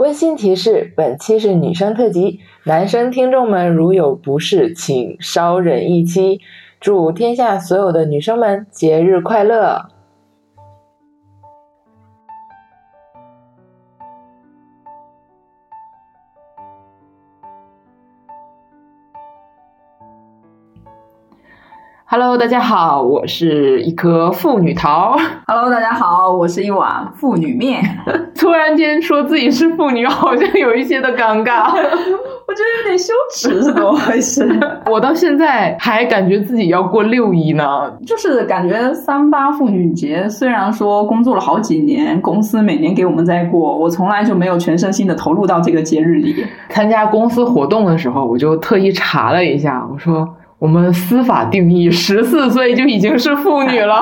温馨提示：本期是女生特辑，男生听众们如有不适，请稍忍一期。祝天下所有的女生们节日快乐！Hello，大家好，我是一颗妇女桃。Hello，大家好，我是一碗妇女面。突然间说自己是妇女，好像有一些的尴尬，我觉得有点羞耻，是怎么回事？我到现在还感觉自己要过六一呢，就是感觉三八妇女节，虽然说工作了好几年，公司每年给我们在过，我从来就没有全身心的投入到这个节日里。参加公司活动的时候，我就特意查了一下，我说。我们司法定义十四岁就已经是妇女了，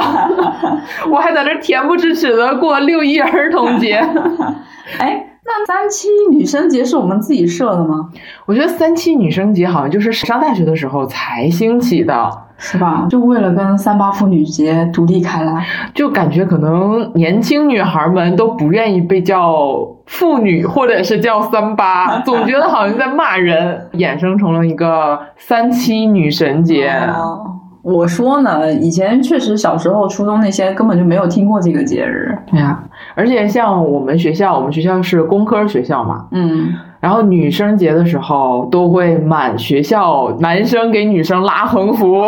我还在这恬不知耻的过六一儿童节。哎，那三七女生节是我们自己设的吗？我觉得三七女生节好像就是上大学的时候才兴起的。是吧？就为了跟三八妇女节独立开来，就感觉可能年轻女孩们都不愿意被叫妇女，或者是叫三八，总觉得好像在骂人，衍生成了一个三七女神节。我说呢，以前确实小时候初中那些根本就没有听过这个节日。对呀，而且像我们学校，我们学校是工科学校嘛，嗯。然后女生节的时候，都会满学校男生给女生拉横幅，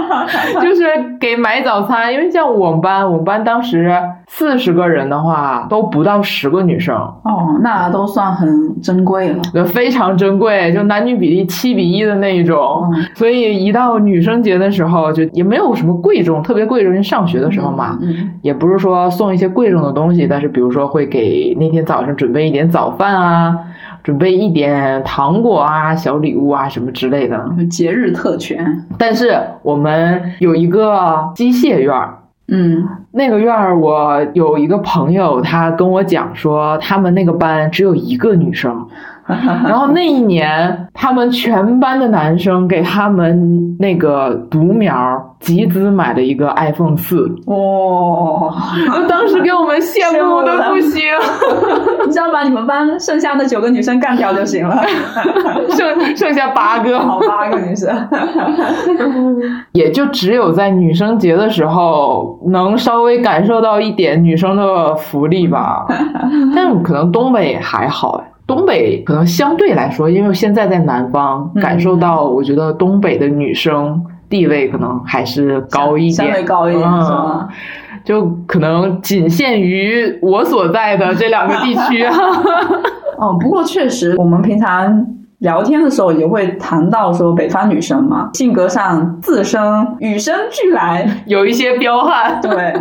就是给买早餐。因为像我们班，我们班当时四十个人的话，都不到十个女生。哦，那都算很珍贵了，对非常珍贵，就男女比例七比一的那一种。所以一到女生节的时候，就也没有什么贵重，特别贵重。上学的时候嘛，也不是说送一些贵重的东西，但是比如说会给那天早上准备一点早饭啊。准备一点糖果啊、小礼物啊什么之类的，节日特权。但是我们有一个机械院儿，嗯，那个院儿我有一个朋友，他跟我讲说，他们那个班只有一个女生。然后那一年，他们全班的男生给他们那个独苗集资买了一个 iPhone 四，哇！当时给我们羡慕的不行。你只要把你们班剩下的九个女生干掉就行了，剩剩下八个，好八个女生，也就只有在女生节的时候能稍微感受到一点女生的福利吧。但可能东北还好哎。东北可能相对来说，因为现在在南方感受到，我觉得东北的女生地位可能还是高一点，相对高一点是吗？就可能仅限于我所在的这两个地区。哦，不过确实，我们平常聊天的时候也会谈到说，北方女生嘛，性格上自身与生俱来有一些彪悍，对。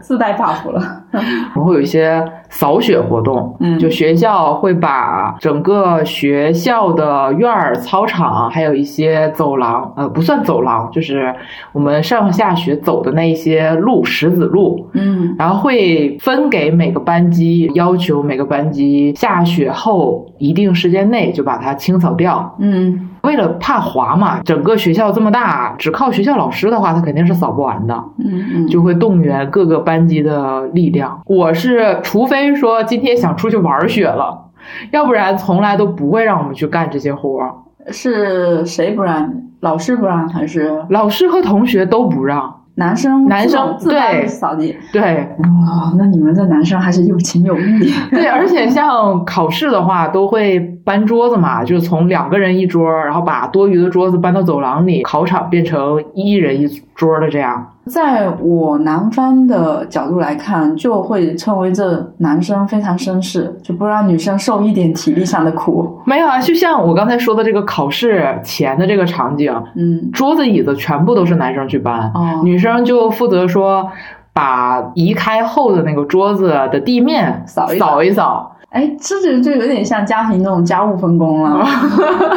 自带 buff 了，我会有一些扫雪活动，嗯，就学校会把整个学校的院儿、操场，还有一些走廊，呃，不算走廊，就是我们上下学走的那一些路，石子路，嗯，然后会分给每个班级，要求每个班级下雪后一定时间内就把它清扫掉，嗯。为了怕滑嘛，整个学校这么大，只靠学校老师的话，他肯定是扫不完的。嗯嗯，就会动员各个班级的力量。我是，除非说今天想出去玩雪了，要不然从来都不会让我们去干这些活儿。是谁不让？老师不让还是？老师和同学都不让。男生，男生对扫地，对哦，那你们这男生还是有情有义。对，而且像考试的话，都会搬桌子嘛，就是从两个人一桌，然后把多余的桌子搬到走廊里，考场变成一人一桌的这样。在我南方的角度来看，就会称为这男生非常绅士，就不让女生受一点体力上的苦。没有啊，就像我刚才说的这个考试前的这个场景，嗯，桌子椅子全部都是男生去搬，哦，女生就负责说把移开后的那个桌子的地面扫扫一扫。哎，这就就有点像家庭那种家务分工了。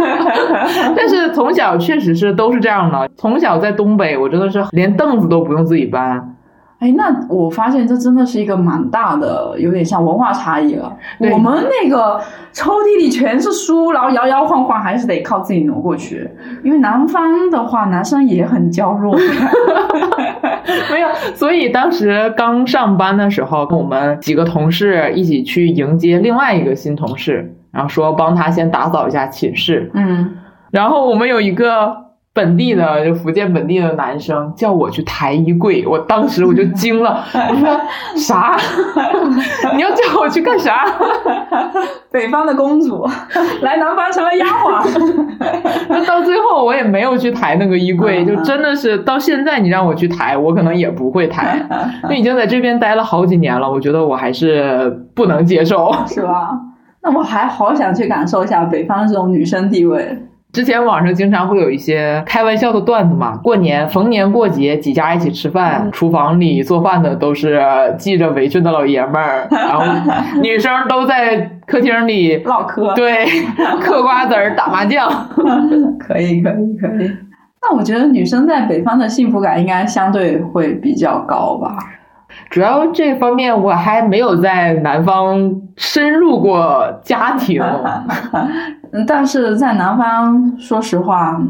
但是从小确实是都是这样的。从小在东北，我真的是连凳子都不用自己搬。哎，那我发现这真的是一个蛮大的，有点像文化差异了。我们那个抽屉里全是书，然后摇摇晃晃，还是得靠自己挪过去。因为南方的话，男生也很娇弱。没有，所以当时刚上班的时候，跟我们几个同事一起去迎接另外一个新同事，然后说帮他先打扫一下寝室。嗯，然后我们有一个。本地的就福建本地的男生叫我去抬衣柜，我当时我就惊了，我说啥？你要叫我去干啥？北方的公主来南方成了丫鬟。那到最后我也没有去抬那个衣柜，就真的是到现在你让我去抬，我可能也不会抬。就已经在这边待了好几年了，我觉得我还是不能接受，是吧？那我还好想去感受一下北方这种女生地位。之前网上经常会有一些开玩笑的段子嘛，过年逢年过节几家一起吃饭，厨房里做饭的都是系着围裙的老爷们儿，然后女生都在客厅里唠嗑，对，嗑瓜子儿打麻将，可以可以可以。那我觉得女生在北方的幸福感应该相对会比较高吧。主要这方面我还没有在南方深入过家庭，嗯，但是在南方，说实话，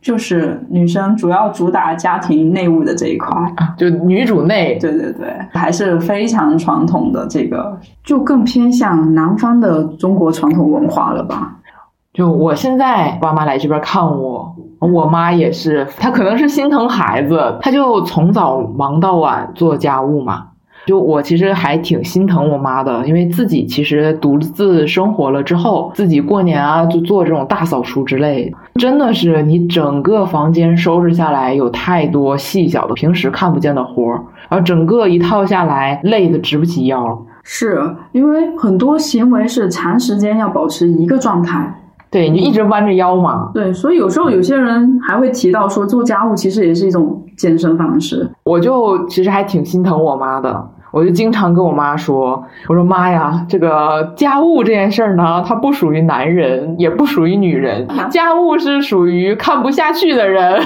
就是女生主要主打家庭内务的这一块，就女主内，对对对，还是非常传统的，这个就更偏向南方的中国传统文化了吧。就我现在爸妈来这边看我，我妈也是，她可能是心疼孩子，她就从早忙到晚做家务嘛。就我其实还挺心疼我妈的，因为自己其实独自生活了之后，自己过年啊就做这种大扫除之类，真的是你整个房间收拾下来有太多细小的平时看不见的活儿，然后整个一套下来累得直不起腰。是因为很多行为是长时间要保持一个状态。对你就一直弯着腰嘛？对，所以有时候有些人还会提到说，做家务其实也是一种健身方式。我就其实还挺心疼我妈的。我就经常跟我妈说：“我说妈呀，这个家务这件事儿呢，它不属于男人，也不属于女人，家务是属于看不下去的人。”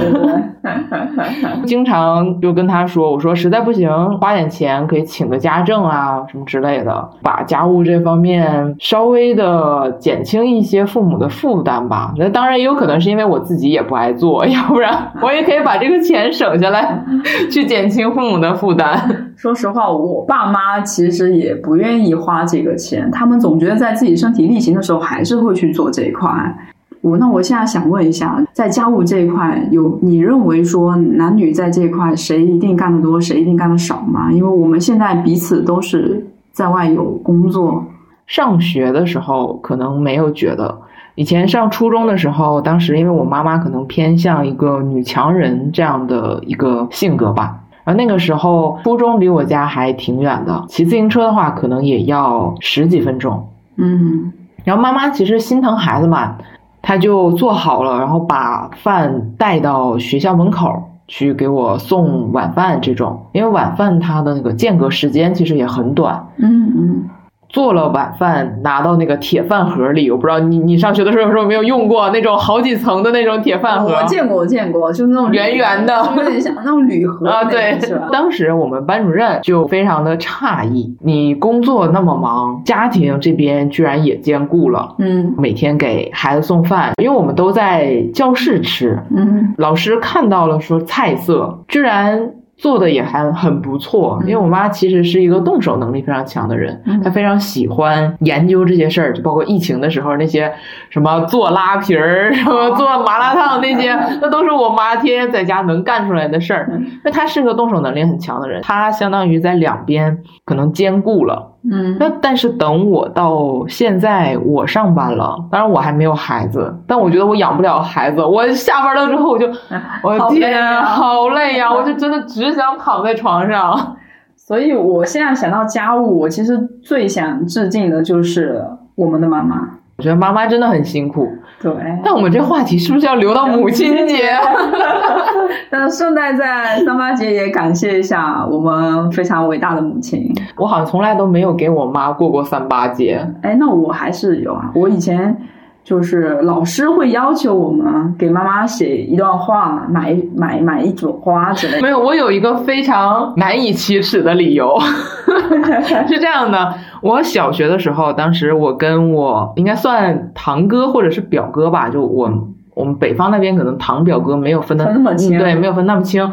经常就跟她说：“我说实在不行，花点钱可以请个家政啊，什么之类的，把家务这方面稍微的减轻一些父母的负担吧。那当然也有可能是因为我自己也不爱做，要不然我也可以把这个钱省下来，去减轻父母的负担。”说实话，我爸妈其实也不愿意花这个钱，他们总觉得在自己身体力行的时候，还是会去做这一块。我那我现在想问一下，在家务这一块，有你认为说男女在这一块谁一定干得多，谁一定干得少吗？因为我们现在彼此都是在外有工作，上学的时候可能没有觉得，以前上初中的时候，当时因为我妈妈可能偏向一个女强人这样的一个性格吧。然后那个时候，初中离我家还挺远的，骑自行车的话可能也要十几分钟。嗯，然后妈妈其实心疼孩子嘛，她就做好了，然后把饭带到学校门口去给我送晚饭这种，因为晚饭它的那个间隔时间其实也很短。嗯嗯。做了晚饭，拿到那个铁饭盒里。我不知道你你上学的时候有没有用过那种好几层的那种铁饭盒？我见过，我见过，就那种圆圆的，有点像那种铝盒 啊。对，当时我们班主任就非常的诧异，你工作那么忙，家庭这边居然也兼顾了。嗯，每天给孩子送饭，因为我们都在教室吃。嗯，老师看到了说菜色居然。做的也还很不错，因为我妈其实是一个动手能力非常强的人，她非常喜欢研究这些事儿，就包括疫情的时候那些什么做拉皮儿、什么做麻辣烫那些，那都是我妈天天在家能干出来的事儿。那她是个动手能力很强的人，她相当于在两边可能兼顾了。嗯，那但是等我到现在我上班了，当然我还没有孩子，但我觉得我养不了孩子。我下班了之后我就，我天，好累呀！我就真的只想躺在床上。所以我现在想到家务，我其实最想致敬的就是我们的妈妈。我觉得妈妈真的很辛苦。对，那我们这话题是不是要留到母亲节？那顺带在三八节也感谢一下我们非常伟大的母亲。我好像从来都没有给我妈过过三八节。哎，那我还是有啊。我以前就是老师会要求我们给妈妈写一段话，买买买一朵花之类的。没有，我有一个非常难以启齿的理由，是这样的。我小学的时候，当时我跟我应该算堂哥或者是表哥吧，就我我们北方那边可能堂表哥没有分的那么清对，没有分那么清。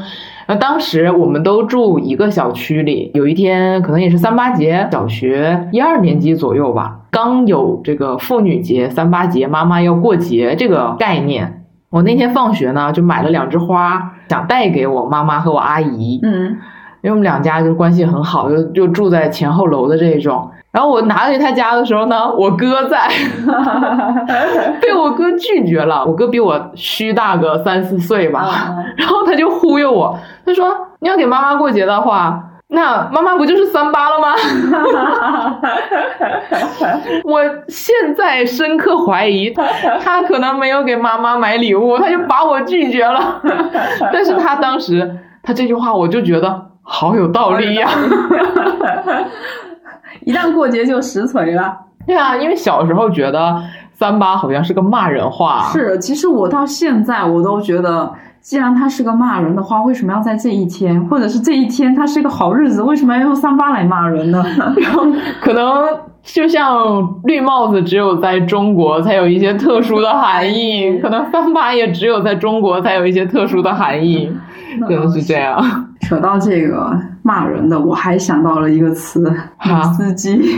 那当时我们都住一个小区里，有一天可能也是三八节，小学一二年级左右吧，刚有这个妇女节、三八节，妈妈要过节这个概念。我那天放学呢，就买了两枝花，想带给我妈妈和我阿姨。嗯，因为我们两家就关系很好，就就住在前后楼的这种。然后我拿给他家的时候呢，我哥在 被我哥拒绝了。我哥比我虚大个三四岁吧，啊 然后他就忽悠我，他说你要给妈妈过节的话。那妈妈不就是三八了吗？我现在深刻怀疑，他可能没有给妈妈买礼物，他就把我拒绝了。但是他当时他这句话，我就觉得好有道理呀、一旦过节就实锤了。对啊，因为小时候觉得三八好像是个骂人话，是，其实我到现在我都觉得，既然他是个骂人的话，为什么要在这一天，或者是这一天他是一个好日子，为什么要用三八来骂人呢？然后可能就像绿帽子只有在中国才有一些特殊的含义，可能三八也只有在中国才有一些特殊的含义，真的是这样。扯到这个骂人的，我还想到了一个词，女啊司机。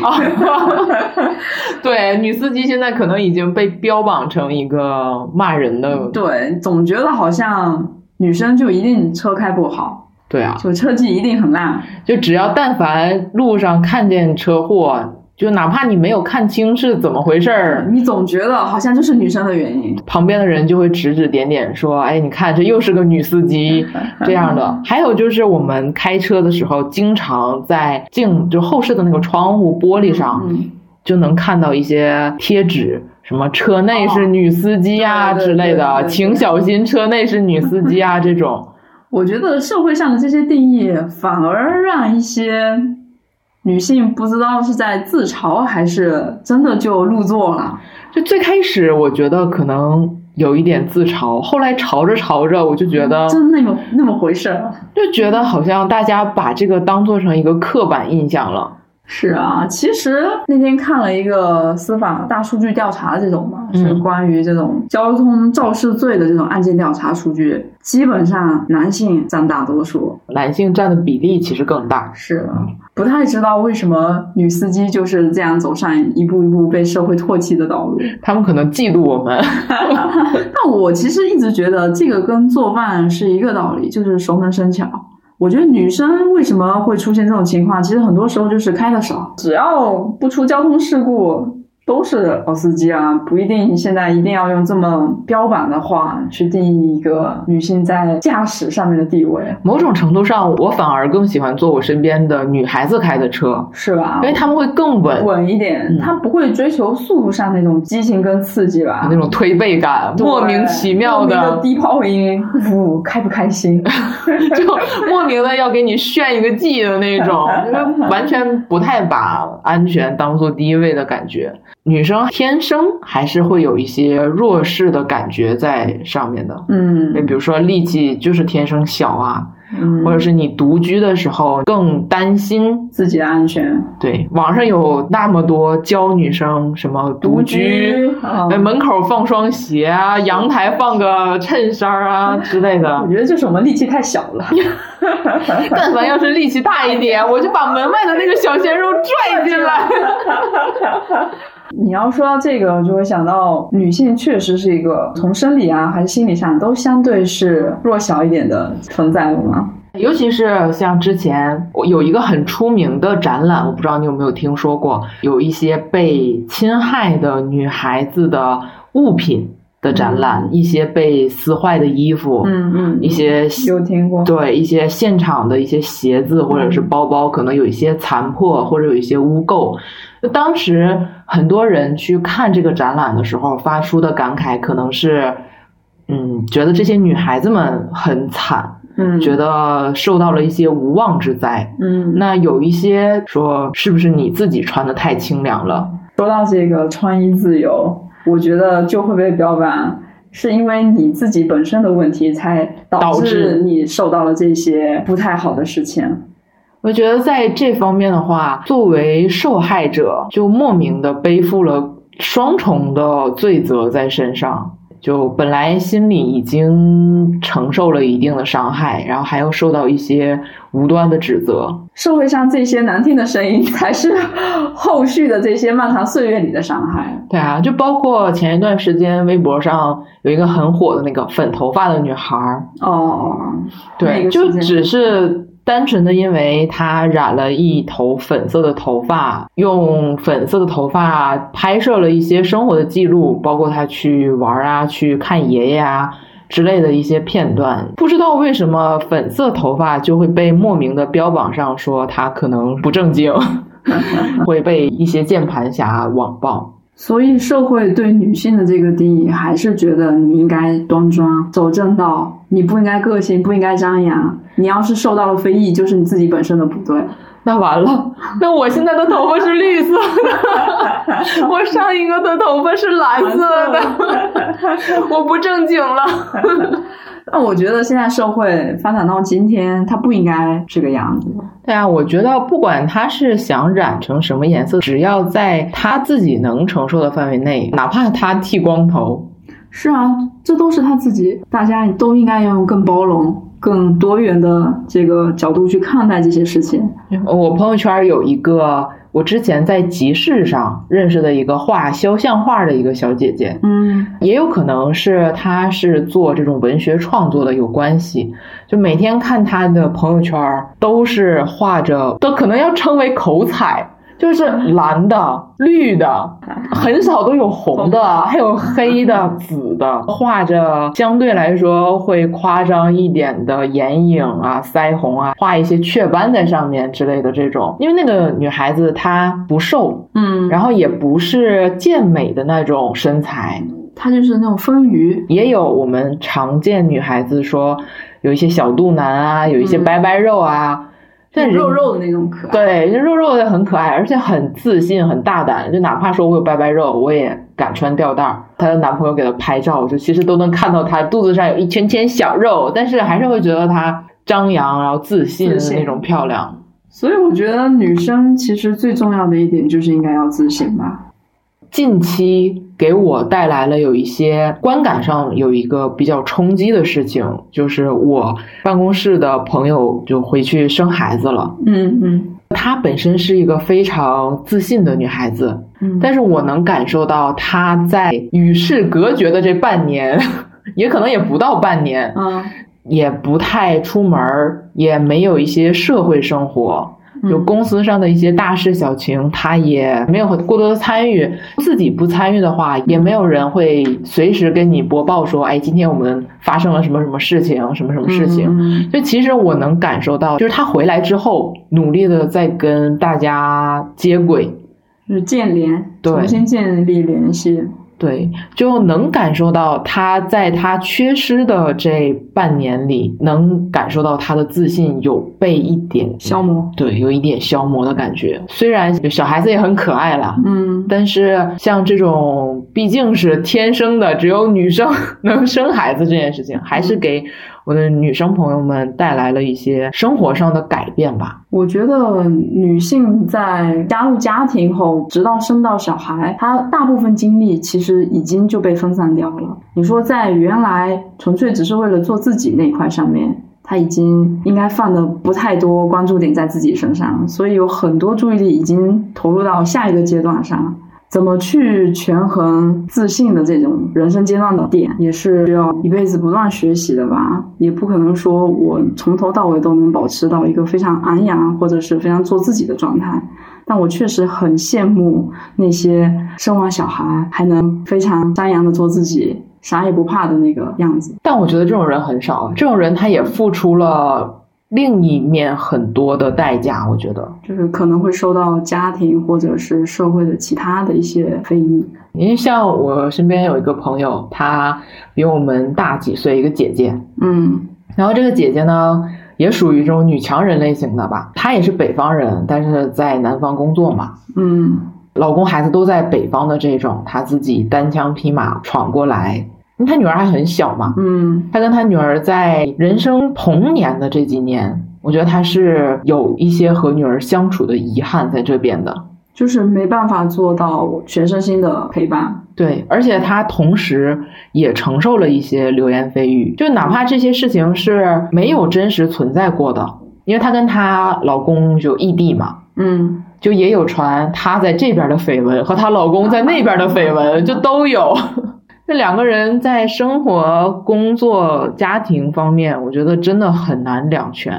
对，女司机现在可能已经被标榜成一个骂人的，对，总觉得好像女生就一定车开不好，对啊，就车技一定很烂。就只要但凡路上看见车祸，就哪怕你没有看清是怎么回事儿，你总觉得好像就是女生的原因。旁边的人就会指指点点说：“哎，你看这又是个女司机。”这样的。还有就是我们开车的时候，经常在镜就后视的那个窗户玻璃上，嗯，就能看到一些贴纸，什么车内是女司机啊、之类的，请小心车内是女司机啊这种。我觉得社会上的这些定义，反而让一些女性不知道是在自嘲还是真的就入座了。就最开始我觉得可能有一点自嘲，后来嘲着嘲着，我就觉得真那么那么回事儿。就觉得好像大家把这个当做成一个刻板印象了。是啊，其实那天看了一个司法大数据调查，这种嘛，嗯是关于这种交通肇事罪的这种案件调查数据，基本上男性占大多数。男性占的比例其实更大。是啊，不太知道为什么女司机就是这样走上一步一步被社会唾弃的道路。他们可能嫉妒我们，但我其实一直觉得这个跟做饭是一个道理，就是熟能生巧。我觉得女生为什么会出现这种情况，其实很多时候就是开的少，只要不出交通事故。都是老司机啊，不一定现在一定要用这么标榜的话去定义一个女性在驾驶上面的地位，某种程度上，我反而更喜欢坐我身边的女孩子开的车，是吧因？为她们会更稳，稳一点嗯，她不会追求速度上那种激情跟刺激吧？那种推背感，莫名其妙的的，低炮音，呜，开不开心？就莫名的要给你炫一个技的那种，就是完全不太把安全当做第一位的感觉。女生天生还是会有一些弱势的感觉在上面的，嗯比如说力气就是天生小啊，嗯，或者是你独居的时候更担心自己的安全，对，网上有那么多教女生什么独居，啊哎，门口放双鞋啊，阳台放个衬衫啊之类的我。觉得就是我们力气太小了。但凡要是力气大一点，我就把门外的那个小鲜肉拽进来。你要说到这个，就会想到女性确实是一个从生理啊还是心理上都相对是弱小一点的存在了嘛。尤其是像之前我有一个很出名的展览，我不知道你有没有听说过，有一些被侵害的女孩子的物品的展览，一些被撕坏的衣服，嗯嗯，一些有听过。对一些现场的一些鞋子或者是包包，可能有一些残破或者有一些污垢。就当时很多人去看这个展览的时候，发出的感慨可能是，嗯，觉得这些女孩子们很惨，嗯，觉得受到了一些无妄之灾。嗯，那有一些说，是不是你自己穿的太清凉了？说到这个穿衣自由，我觉得就会被标榜是因为你自己本身的问题才导致你受到了这些不太好的事情。我觉得在这方面的话，作为受害者，就莫名的背负了双重的罪责在身上。就本来心里已经承受了一定的伤害，然后还要受到一些无端的指责。社会上这些难听的声音，才是后续的这些漫长岁月里的伤害。对啊，就包括前一段时间微博上有一个很火的那个粉头发的女孩儿，哦，对，就只是单纯的因为他染了一头粉色的头发，用粉色的头发拍摄了一些生活的记录，包括他去玩啊、去看爷爷啊之类的一些片段。不知道为什么粉色头发就会被莫名的标榜上说他可能不正经，会被一些键盘侠网暴。所以社会对女性的这个定义，还是觉得你应该端庄、走正道，你不应该个性，不应该张扬。你要是受到了非议，就是你自己本身的不对。那完了，那我现在的头发是绿色的，我上一个的头发是蓝色的，我不正经了。那我觉得现在社会发展到今天，它不应该这个样子。对啊，我觉得不管他是想染成什么颜色，只要在他自己能承受的范围内，哪怕他剃光头，是啊，这都是他自己，大家都应该要用更包容、更多元的这个角度去看待这些事情。我朋友圈有一个我之前在集市上认识的一个画肖像画的一个小姐姐，嗯也有可能是她是做这种文学创作的有关系。就每天看她的朋友圈，都是画着，都可能要称为口彩，就是蓝的、绿的，很少都有红的，还有黑的、紫的，画着相对来说会夸张一点的眼影啊、腮红啊，画一些雀斑在上面之类的这种。因为那个女孩子她不瘦，嗯，然后也不是健美的那种身材，她就是那种丰腴，也有我们常见女孩子说有一些小肚腩啊，有一些嗯。白白肉啊，但肉肉的那种可爱。对，就肉肉的很可爱，而且很自信、很大胆。就哪怕说我有拜拜肉，我也敢穿吊带儿。她的男朋友给她拍照，就其实都能看到她肚子上有一圈圈小肉，但是还是会觉得她张扬，然后自信的那种漂亮。所以我觉得女生其实最重要的一点就是应该要自信吧。近期给我带来了有一些观感上有一个比较冲击的事情，就是我办公室的朋友就回去生孩子了。嗯嗯她本身是一个非常自信的女孩子，嗯，但是我能感受到她在与世隔绝的这半年，也可能也不到半年，嗯也不太出门儿，也没有一些社会生活。嗯就公司上的一些大事小情，他也没有过多的参与。自己不参与的话，也没有人会随时跟你播报说，哎，今天我们发生了什么什么事情，什么什么事情。嗯就其实我能感受到，就是他回来之后，努力的在跟大家接轨，就是建联，对重新建立联系。对，就能感受到他在他缺失的这半年里，能感受到他的自信有被一点消磨。对，有一点消磨的感觉。虽然小孩子也很可爱啦，嗯但是像这种毕竟是天生的，只有女生 能生孩子这件事情，还是给我的女生朋友们带来了一些生活上的改变吧。我觉得女性在加入家庭后，直到生到小孩，她大部分精力其实已经就被分散掉了。你说在原来纯粹只是为了做自己那一块上面，她已经应该放的不太多关注点在自己身上，所以有很多注意力已经投入到下一个阶段上。怎么去权衡自信的这种人生阶段的点，也是需要一辈子不断学习的吧。也不可能说我从头到尾都能保持到一个非常昂扬或者是非常做自己的状态。但我确实很羡慕那些生完小孩还能非常张扬的做自己，啥也不怕的那个样子。但我觉得这种人很少，这种人他也付出了另一面很多的代价。我觉得，就是可能会受到家庭或者是社会的其他的一些非议。因为像我身边有一个朋友，她比我们大几岁，一个姐姐。嗯然后这个姐姐呢，也属于这种女强人类型的吧。她也是北方人，但是在南方工作嘛。嗯老公孩子都在北方的这种，她自己单枪匹马闯过来，因为她女儿还很小嘛，嗯她跟她女儿在人生童年的这几年，我觉得她是有一些和女儿相处的遗憾在这边的。就是没办法做到全身心的陪伴。对，而且她同时也承受了一些流言蜚语，就哪怕这些事情是没有真实存在过的，因为她跟她老公就异地嘛，嗯，就也有传她在这边的绯闻和她老公在那边的绯闻，就都有。这两个人在生活、工作、家庭方面，我觉得真的很难两全。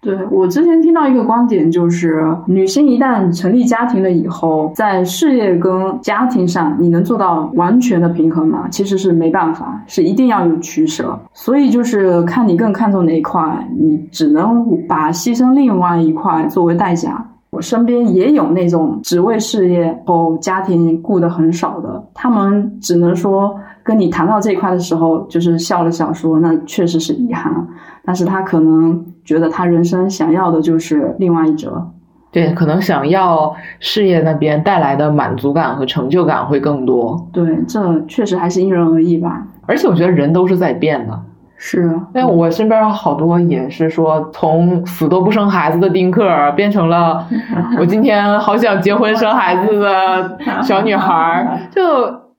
对我之前听到一个观点，就是女性一旦成立家庭了以后，在事业跟家庭上，你能做到完全的平衡吗？其实是没办法，是一定要有取舍。所以就是看你更看重哪一块，你只能把牺牲另外一块作为代价。我身边也有那种只为事业后家庭顾得很少的，他们只能说跟你谈到这一块的时候，就是笑了笑说，那确实是遗憾，但是他可能觉得他人生想要的就是另外一折。对，可能想要事业那边带来的满足感和成就感会更多。对，这确实还是因人而异吧。而且我觉得人都是在变的。是，因为我身边好多也是说，从死都不生孩子的丁克，变成了 我今天好想结婚生孩子的小女孩儿。就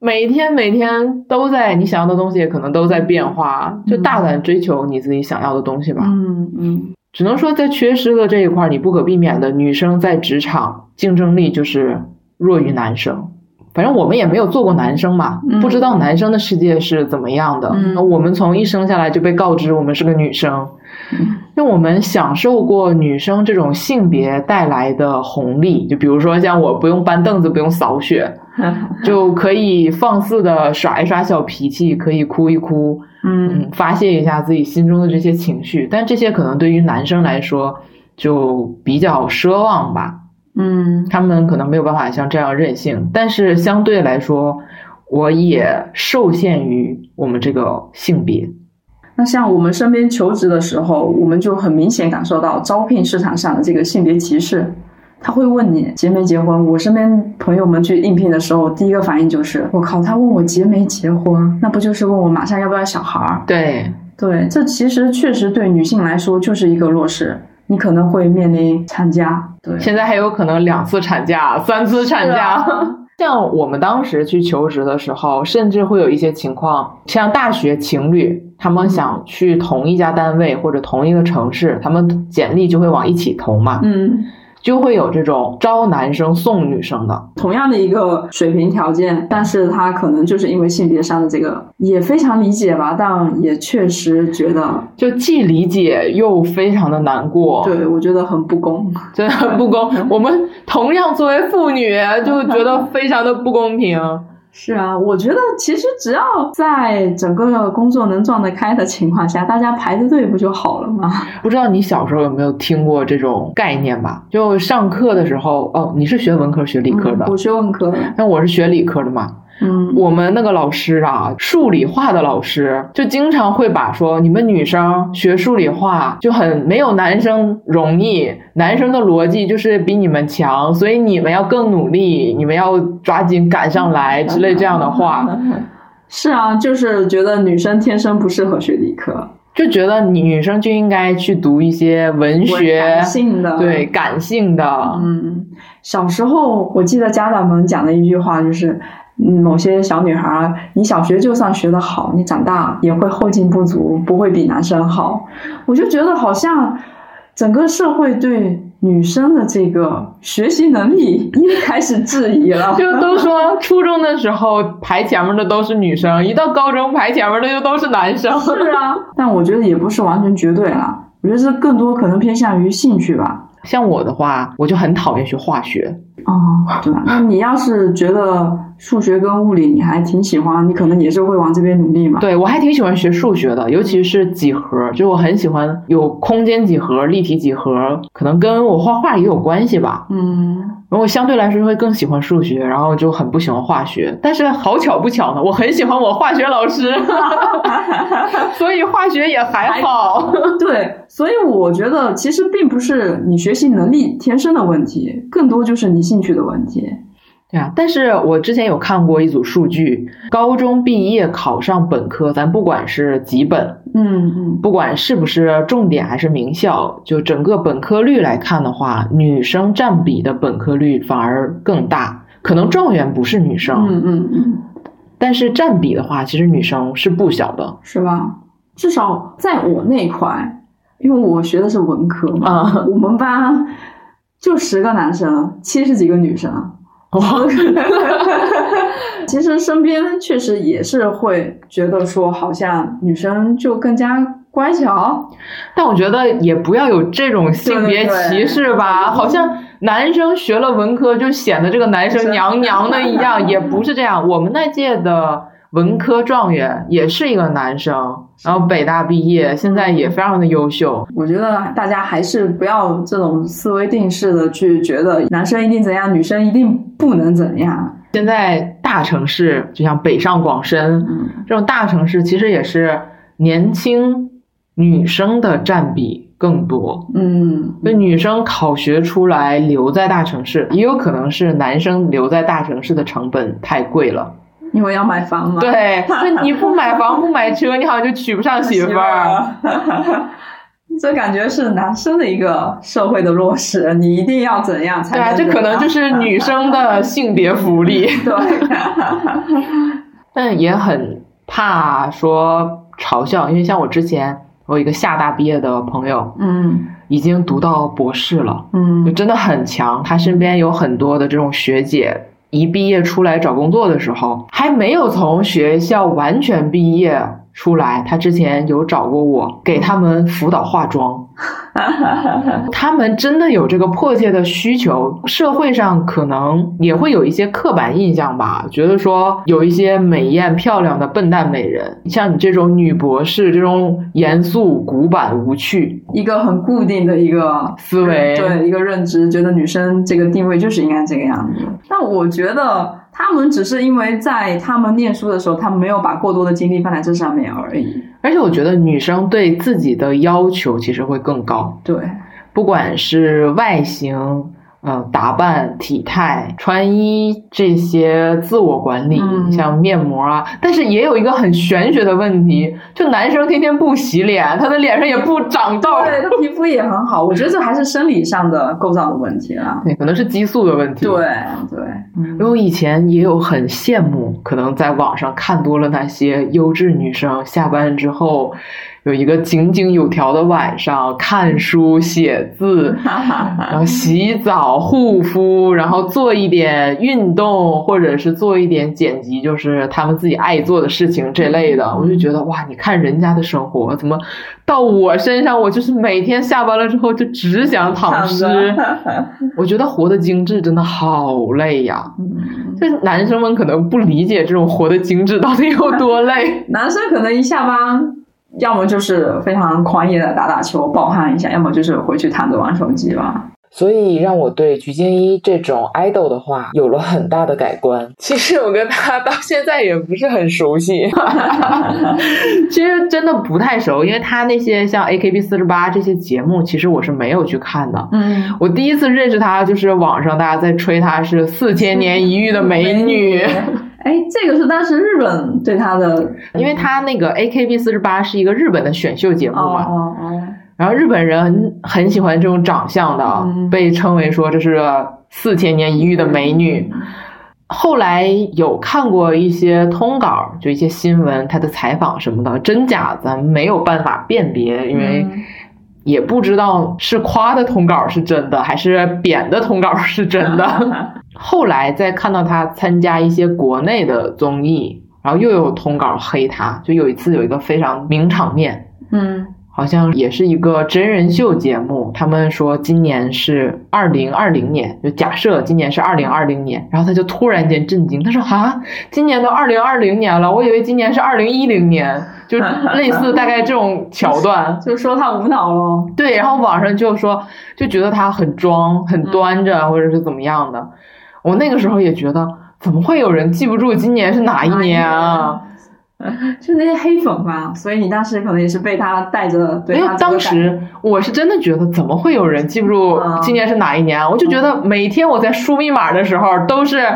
每天每天都在，你想要的东西可能都在变化，就大胆追求你自己想要的东西吧。嗯嗯，只能说在缺失的这一块儿，你不可避免的，女生在职场竞争力就是弱于男生。反正我们也没有做过男生嘛，嗯不知道男生的世界是怎么样的。嗯那我们从一生下来就被告知我们是个女生，嗯那我们享受过女生这种性别带来的红利，就比如说像我不用搬凳子，不用扫雪，就可以放肆的耍一耍小脾气，可以哭一哭，嗯嗯，发泄一下自己心中的这些情绪。但这些可能对于男生来说就比较奢望吧。嗯他们可能没有办法像这样任性，但是相对来说，我也受限于我们这个性别。那像我们身边求职的时候，我们就很明显感受到招聘市场上的这个性别歧视。他会问你结没结婚？我身边朋友们去应聘的时候，第一个反应就是：我靠，他问我结没结婚，那不就是问我马上要不要小孩儿？对，对，这其实确实对女性来说就是一个弱势，你可能会面临产假。对，现在还有可能两次产假、三次产假。啊 像我们当时去求职的时候，甚至会有一些情况，像大学情侣，他们想去同一家单位或者同一个城市，他们简历就会往一起投嘛，嗯，就会有这种招男生送女生的。同样的一个水平条件，但是他可能就是因为性别上的这个，也非常理解吧，但也确实觉得，就既理解又非常的难过，对我觉得很不公。真的很不公。我们同样作为妇女，就觉得非常的不公平。是啊，我觉得其实只要在整个工作能撞得开的情况下，大家排着队不就好了吗？不知道你小时候有没有听过这种概念吧？就上课的时候，哦，你是学文科学理科的嗯，我学文科的，那我是学理科的嘛。嗯，我们那个老师啊，数理化的老师就经常会把说你们女生学数理化就很没有男生容易，男生的逻辑就是比你们强，所以你们要更努力，你们要抓紧赶上来之类这样的话，是啊，就是觉得女生天生不适合学理科，就觉得你女生就应该去读一些文学感，性的，对感性的，嗯，小时候我记得家长们讲的一句话就是，嗯，某些小女孩儿，你小学就算学得好，你长大也会后劲不足，不会比男生好。我就觉得好像整个社会对女生的这个学习能力又开始质疑了。就都说初中的时候排前面的都是女生，一到高中排前面的就都是男生。是啊，但我觉得也不是完全绝对啦，我觉得这更多可能偏向于兴趣吧。像我的话，我就很讨厌学化学。哦，对吧？那你要是觉得数学跟物理你还挺喜欢，你可能也是会往这边努力嘛。对我还挺喜欢学数学的，尤其是几何，就我很喜欢有空间几何、立体几何，可能跟我画画也有关系吧。嗯，然后我相对来说会更喜欢数学，然后就很不喜欢化学。但是好巧不巧呢，我很喜欢我化学老师，所以化学也还好。对，所以我觉得其实并不是你学习能力天生的问题，更多就是你兴趣的问题。对啊，但是我之前有看过一组数据，高中毕业考上本科，咱不管是几本，嗯嗯，不管是不是重点还是名校，就整个本科率来看的话，女生占比的本科率反而更大。可能状元不是女生，嗯嗯嗯，但是占比的话，其实女生是不小的。是吧？至少在我那块，因为我学的是文科嘛，啊我们班就十个男生，七十几个女生。哇，其实身边确实也是会觉得说，好像女生就更加乖巧。但我觉得也不要有这种性别歧视吧，对对对好像男生学了文科就显得这个男生娘娘的一样，也不是这样。我们那届的文科状元也是一个男生，然后北大毕业，现在也非常的优秀。我觉得大家还是不要这种思维定式的去觉得男生一定怎样，女生一定不能怎样。现在大城市，就像北上广深嗯，这种大城市，其实也是年轻女生的占比更多。嗯，就女生考学出来留在大城市，也有可能是男生留在大城市的成本太贵了。因为要买房嘛。对，就你不买房不买车，你好像就娶不上媳妇儿。儿。这感觉是男生的一个社会的弱势，你一定要怎样才能对啊，这可能就是女生的性别福利，对，但也很怕说嘲笑，因为像我之前我有一个厦大毕业的朋友，嗯已经读到博士了，嗯就嗯真的很强。他身边有很多的这种学姐，一毕业出来找工作的时候，还没有从学校完全毕业出来，他之前有找过我，给他们辅导化妆。他们真的有这个迫切的需求，社会上可能也会有一些刻板印象吧，觉得说有一些美艳漂亮的笨蛋美人，像你这种女博士，这种严肃古板无趣一个很固定的一个思维，对一个认知，觉得女生这个定位就是应该这个样子。但我觉得他们只是因为在他们念书的时候，他们没有把过多的精力放在这上面而已。而且我觉得女生对自己的要求其实会更高，对，不管是外形、呃打扮、体态、穿衣这些自我管理，嗯像面膜啊，但是也有一个很玄学的问题，就男生天天不洗脸，他的脸上也不长痘，对，他皮肤也很好。我觉得这还是生理上的构造的问题啦。对，可能是激素的问题。对对，嗯因为我以前也有很羡慕，可能在网上看多了那些优质女生，下班之后有一个井井有条的晚上，看书写字，然 后洗澡、护肤，然后做一点运动，或者是做一点剪辑，就是他们自己爱做的事情这类的。我就觉得哇，你看人家的生活，怎么到我身上，我就是每天下班了之后就只想躺尸。我觉得活得精致真的好累呀。嗯就是男生们可能不理解这种活得精致到底有多累。男生可能一下班，要么就是非常狂野的打打球、暴汗一下，要么就是回去躺着玩手机吧。所以让我对鞠婧祎这种 idol 的话有了很大的改观。其实我跟他 到现在也不是很熟悉，其实真的不太熟，因为他那些像 AKB 四十八这些节目，其实我是没有去看的。嗯，我第一次认识她，就是网上大家在吹她是四千年一遇的美女，哎，这个是当时日本对他的因为她那个 AKB 四十八是一个日本的选秀节目哦嘛，哦哦，然后日本人很喜欢这种长相的，嗯被称为说这是四千年一遇的美女。后来有看过一些通稿，就一些新闻，他的采访什么的，真假咱没有办法辨别，因为嗯也不知道是夸的通稿是真的，还是贬的通稿是真的。后来再看到他参加一些国内的综艺，然后又有通稿黑他，就有一次有一个非常名场面，嗯好像也是一个真人秀节目，他们说今年是二零二零年，就假设今年是二零二零年，然后他就突然间震惊，他说啊，今年都二零二零年了，我以为今年是二零一零年，就类似大概这种桥段。就说他无脑了。对，然后网上就说就觉得他很装、很端着，或者是怎么样的。我那个时候也觉得，怎么会有人记不住今年是哪一年啊？就那些黑粉嘛，所以你当时可能也是被他带着对因为他这个感当时我是真的觉得，怎么会有人记不住啊今年是哪一年？我就觉得每天我在输密码的时候都是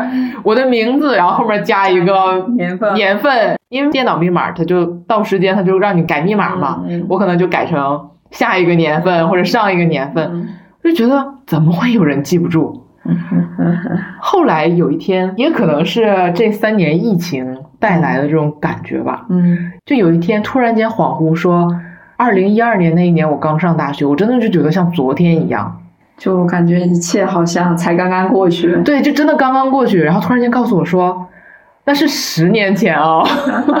我的名字，然后后面加一个年份年份，因为电脑密码它就到时间它就让你改密码嘛，我可能就改成下一个年份或者上一个年份，嗯我就觉得怎么会有人记不住？后来有一天，也可能是这三年疫情带来的这种感觉吧，嗯。就有一天突然间恍惚说，二零一二年那一年我刚上大学，我真的就觉得像昨天一样，就感觉一切好像才刚刚过去。对，就真的刚刚过去，然后突然间告诉我说。那是十年前啊、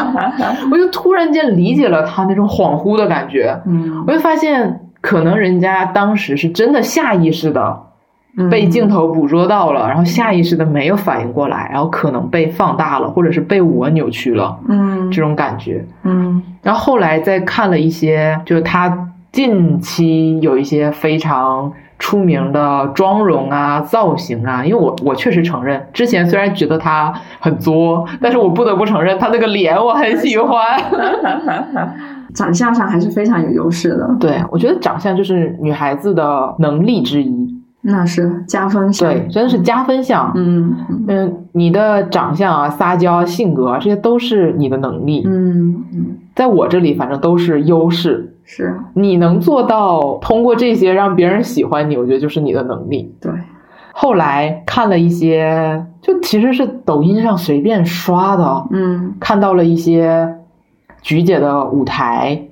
我就突然间理解了他那种恍惚的感觉，嗯。我就发现可能人家当时是真的下意识的嗯被镜头捕捉到了，然后下意识的没有反应过来，然后可能被放大了，或者是被我扭曲了嗯。这种感觉。嗯。然后后来再看了一些，就是他近期有一些非常出名的妆容啊、造型啊，因为我我确实承认，之前虽然觉得他很作，但是我不得不承认他那个脸我很喜欢。长相上还是非常有优势的，对，我觉得长相就是女孩子的能力之一，那是加分项。对，真的是加分项。嗯嗯嗯，你的长相啊、撒娇啊、性格啊，这些都是你的能力，嗯嗯，在我这里反正都是优势。是你能做到通过这些让别人喜欢你，我觉得就是你的能力。对。后来看了一些，就其实是抖音上随便刷的，嗯，看到了一些菊姐的舞台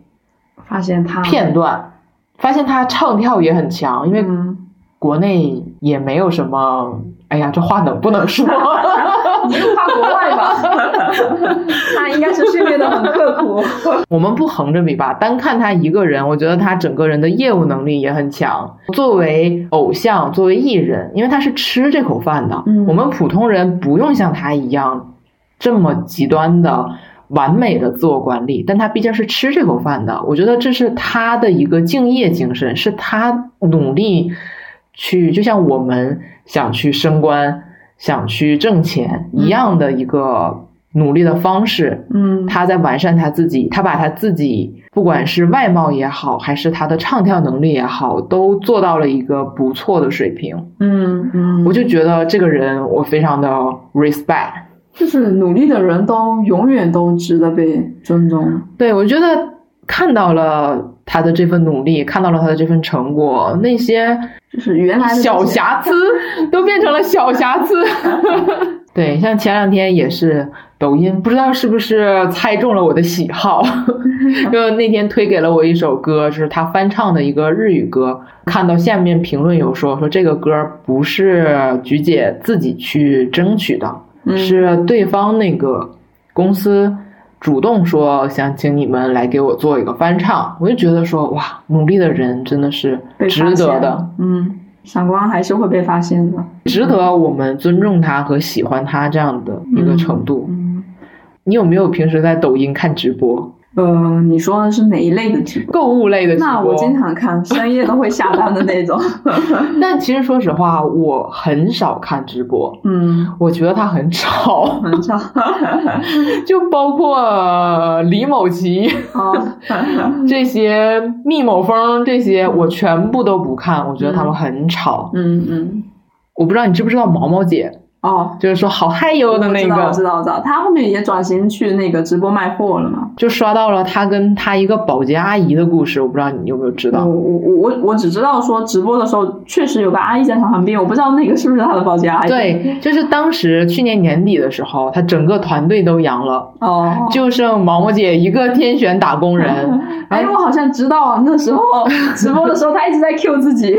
发现她片段，发现她唱跳也很强，因为嗯，国内也没有什么，哎呀，这话能不能说？你就怕国外吧？他应该是训练的很刻苦。我们不横着比吧，单看他一个人，我觉得他整个人的业务能力也很强。作为偶像，作为艺人，因为他是吃这口饭的，嗯我们普通人不用像他一样这么极端的。完美的自我管理，但他毕竟是吃这口饭的，我觉得这是他的一个敬业精神，是他努力去，就像我们想去升官、想去挣钱一样的一个努力的方式。嗯，他在完善他自己，他把他自己不管是外貌也好，还是他的唱跳能力也好，都做到了一个不错的水平。嗯嗯，我就觉得这个人我非常的 respect。就是努力的人都永远都值得被尊重。对我觉得看到了他的这份努力，看到了他的这份成果，那些就是原来小瑕疵 都变成了小瑕疵。对，像前两天也是抖音，不知道是不是猜中了我的喜好，就那天推给了我一首歌，就是他翻唱的一个日语歌。看到下面评论有说说这个歌不是菊姐自己去争取的，嗯是对方那个公司主动说想请你们来给我做一个翻唱，我就觉得说哇，努力的人真的是值得的。，嗯，闪光还是会被发现的。值得我们尊重他和喜欢他这样的一个程度。嗯，你有没有平时在抖音看直播？呃，你说的是哪一类的直播？购物类的直播？那我经常看，深夜都会下单的那种。但其实说实话，我很少看直播，嗯，我觉得它很吵，很吵。就包括李某奇哦，这些、密某风这些，我全部都不看，我觉得他们很吵。嗯嗯，我不知道你知不知道毛毛姐，哦，就是说好嗨哟的那个知道，我知，道，我知道。他后面也转型去那个直播卖货了嘛。就刷到了他跟他一个保洁阿姨的故事，我不知道你有没有知道。我我我我我只知道说直播的时候确实有个阿姨在他旁边，我不知道那个是不是他的保洁阿姨。，对，就是当时去年年底的时候，他整个团队都阳了，哦，就剩毛毛姐一个天选打工人。哎，我好像知道啊，那时候直播的时候他一直在 Q 自己。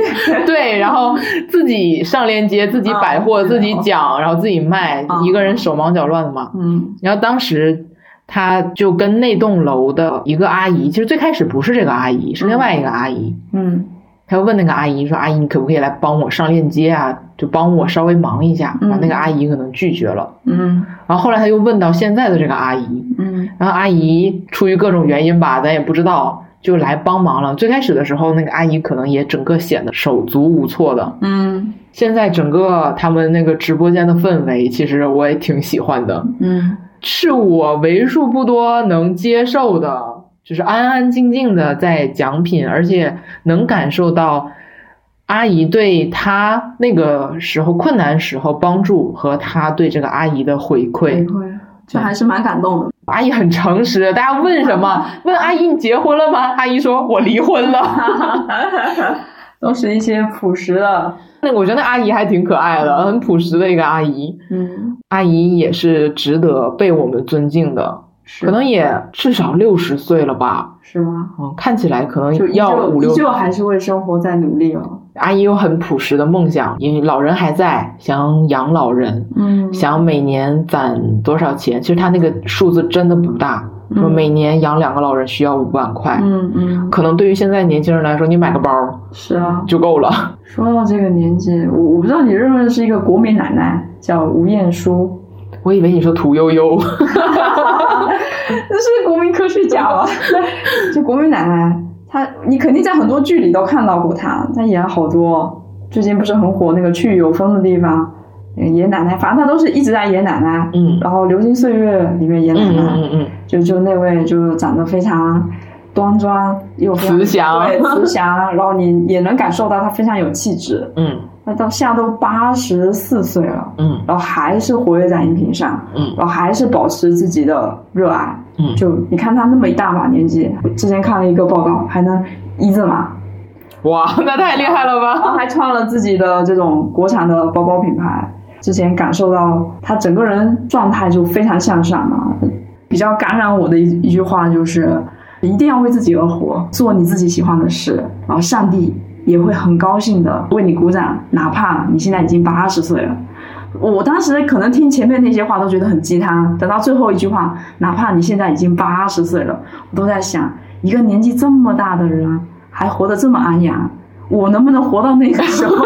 对，然后自己上链接，自己摆货，啊自己讲，然后自己卖，啊一个人手忙脚乱的嘛。嗯然后当时他就跟那栋楼的一个阿姨，其实最开始不是这个阿姨，是另外一个阿姨。嗯他就问那个阿姨说：“阿姨，你可不可以来帮我上链接啊？就帮我稍微忙一下。”然后那个阿姨可能拒绝了。嗯然后后来他又问到现在的这个阿姨，嗯然后阿姨出于各种原因吧，咱也不知道，就来帮忙了。最开始的时候，那个阿姨可能也整个显得手足无措的。嗯现在整个他们那个直播间的氛围，其实我也挺喜欢的。嗯是我为数不多能接受的，就是安安静静的在奖品，而且能感受到阿姨对他那个时候困难时候帮助和他对这个阿姨的回馈，就还是蛮感动的。阿姨很诚实，大家问什么？问阿姨你结婚了吗？阿姨说我离婚了，都是一些朴实的。那我觉得那阿姨还挺可爱的，很朴实的一个阿姨。嗯，阿姨也是值得被我们尊敬的，可能也至少六十岁了吧？是吗？嗯，看起来可能要五六，依旧还是为生活在努力了。阿姨有很朴实的梦想，因为老人还在，想养老人，嗯，想每年攒多少钱？其实他那个数字真的不大。说每年养两个老人需要五万块，嗯嗯，可能对于现在年轻人来说，你买个包是啊就够了。说到这个年纪，我我不知道你认不认识一个国民奶奶叫吴艳姝，我以为你说屠呦呦，那是国民科学家吧？就国民奶奶，她你肯定在很多剧里都看到过他，他演了好多。最近不是很火那个去有风的地方。演奶奶，反正他都是一直在演奶奶。嗯，然后《流金岁月》里面演奶奶，嗯嗯就就那位就长得非常端庄又慈祥，对慈祥，然后你也能感受到他非常有气质。嗯，那到现在都八十四岁了，嗯，然后还是活跃在荧屏上，嗯，然后还是保持自己的热爱，嗯，就你看他那么一大把年纪，之前看了一个报告，还能一字马，哇，那太厉害了吧！然后还创了自己的这种国产的包包品牌。之前感受到他整个人状态就非常向上嘛，比较感染我的一一句话就是，一定要为自己而活，做你自己喜欢的事，然后上帝也会很高兴的为你鼓掌，哪怕你现在已经八十岁了。我当时可能听前面那些话都觉得很鸡汤，等到最后一句话，哪怕你现在已经八十岁了，我都在想，一个年纪这么大的人还活得这么安养，我能不能活到那个时候？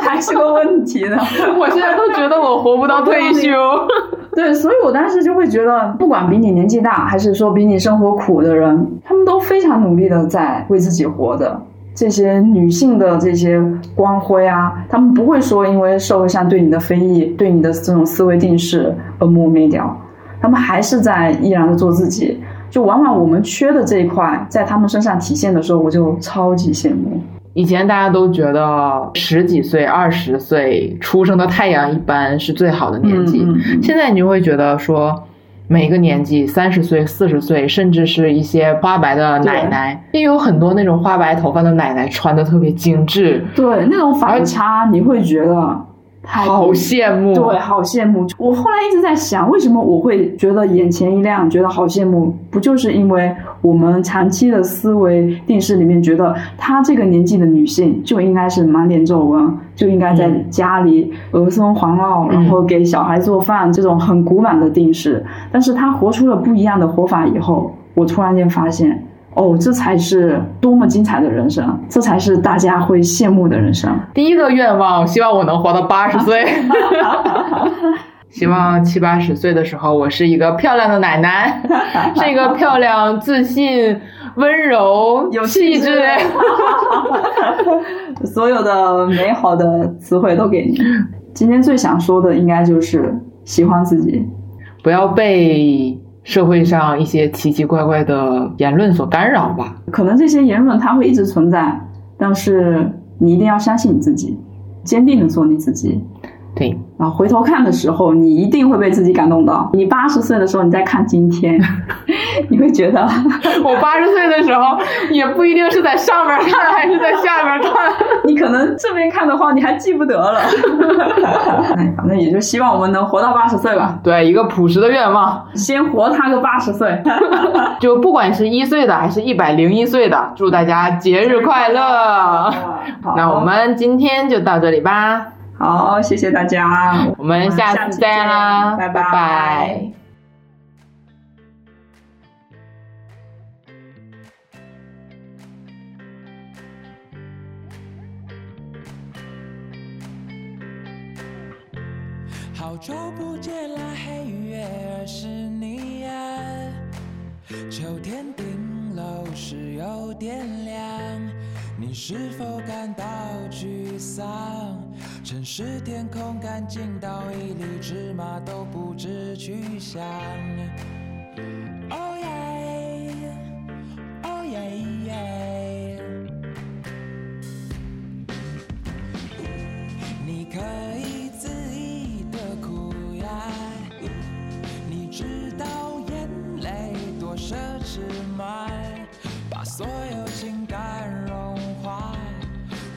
还是个问题呢。我现在都觉得我活不到退休。对，所以我当时就会觉得，不管比你年纪大，还是说比你生活苦的人，他们都非常努力的在为自己活的。这些女性的这些光辉啊，他们不会说因为社会上对你的非议、对你的这种思维定式而磨灭掉，他们还是在依然的做自己。就往往我们缺的这一块，在他们身上体现的时候，我就超级羡慕。以前大家都觉得十几岁、二十岁出生的太阳一般是最好的年纪，现在你就会觉得说，每个年纪三十岁、四十岁，甚至是一些花白的奶奶，也有很多那种花白头发的奶奶穿的特别精致，对那种反差，你会觉得。好羡慕，对，好羡慕。我后来一直在想，为什么我会觉得眼前一亮，觉得好羡慕？不就是因为我们长期的思维定式里面，觉得她这个年纪的女性就应该是满脸皱纹，就应该在家里儿孙环绕，然后给小孩做饭，这种很古板的定式。但是她活出了不一样的活法以后，我突然间发现。哦，这才是多么精彩的人生，这才是大家会羡慕的人生。第一个愿望，希望我能活到八十岁。希望七八十岁的时候，我是一个漂亮的奶奶，是一个漂亮、自信、温柔、有气质。所有的美好的词汇都给你。今天最想说的，应该就是喜欢自己，不要被。社会上一些奇奇怪怪的言论所干扰吧，可能这些言论它会一直存在，但是你一定要相信你自己，坚定的做你自己。对，然后回头看的时候，你一定会被自己感动到。你八十岁的时候，你再看今天，你会觉得，我八十岁的时候也不一定是在上面看还是在下面看，你可能这边看的话，你还记不得了。哎，反正也就希望我们能活到八十岁吧。对，一个朴实的愿望，先活他个八十岁。就不管是一岁的还是一百零一岁的，祝大家节日快乐。那我们今天就到这里吧。好，谢谢大家，我们下次再见啦，拜。拜。好久不见啦，黑月儿是你呀，秋天顶楼时有点凉，你是否感到沮丧？城市天空干净到一粒芝麻都不知去向。Oh yeah, oh yeah yeah.。你可以恣意的哭呀，你知道眼泪多奢侈吗？把所有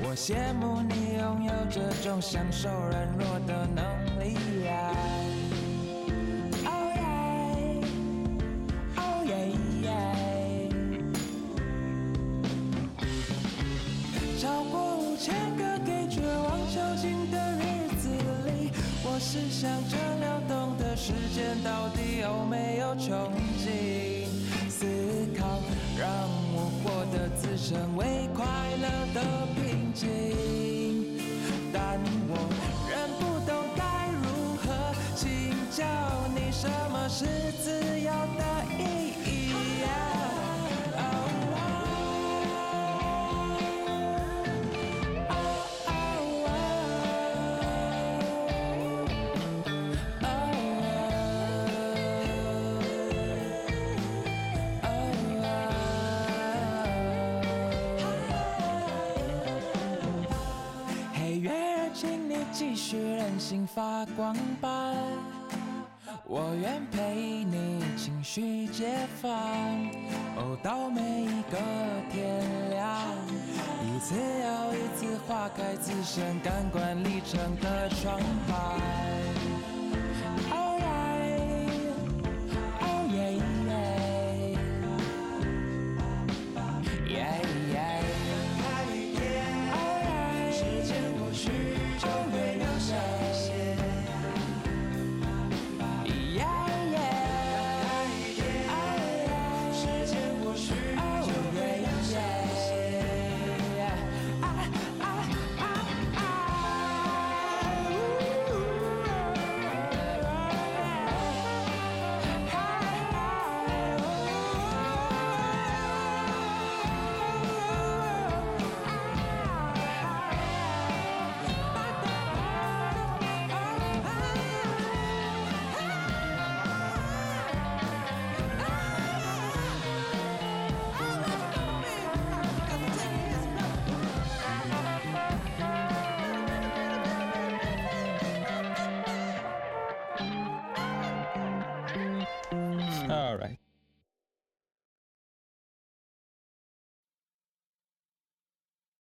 我羡慕你拥有这种享受软弱的能力呀。哦耶，哦耶耶。超过五千个给绝望囚禁的日子里，我是想着流动的时间到底有没有穷尽？思考让我活得自称为快乐的平但我仍不懂该如何请教你什么是自由。心发光吧，我愿陪你情绪解放。哦，到每一个天亮，一次又一次划开自身感官里程的窗台。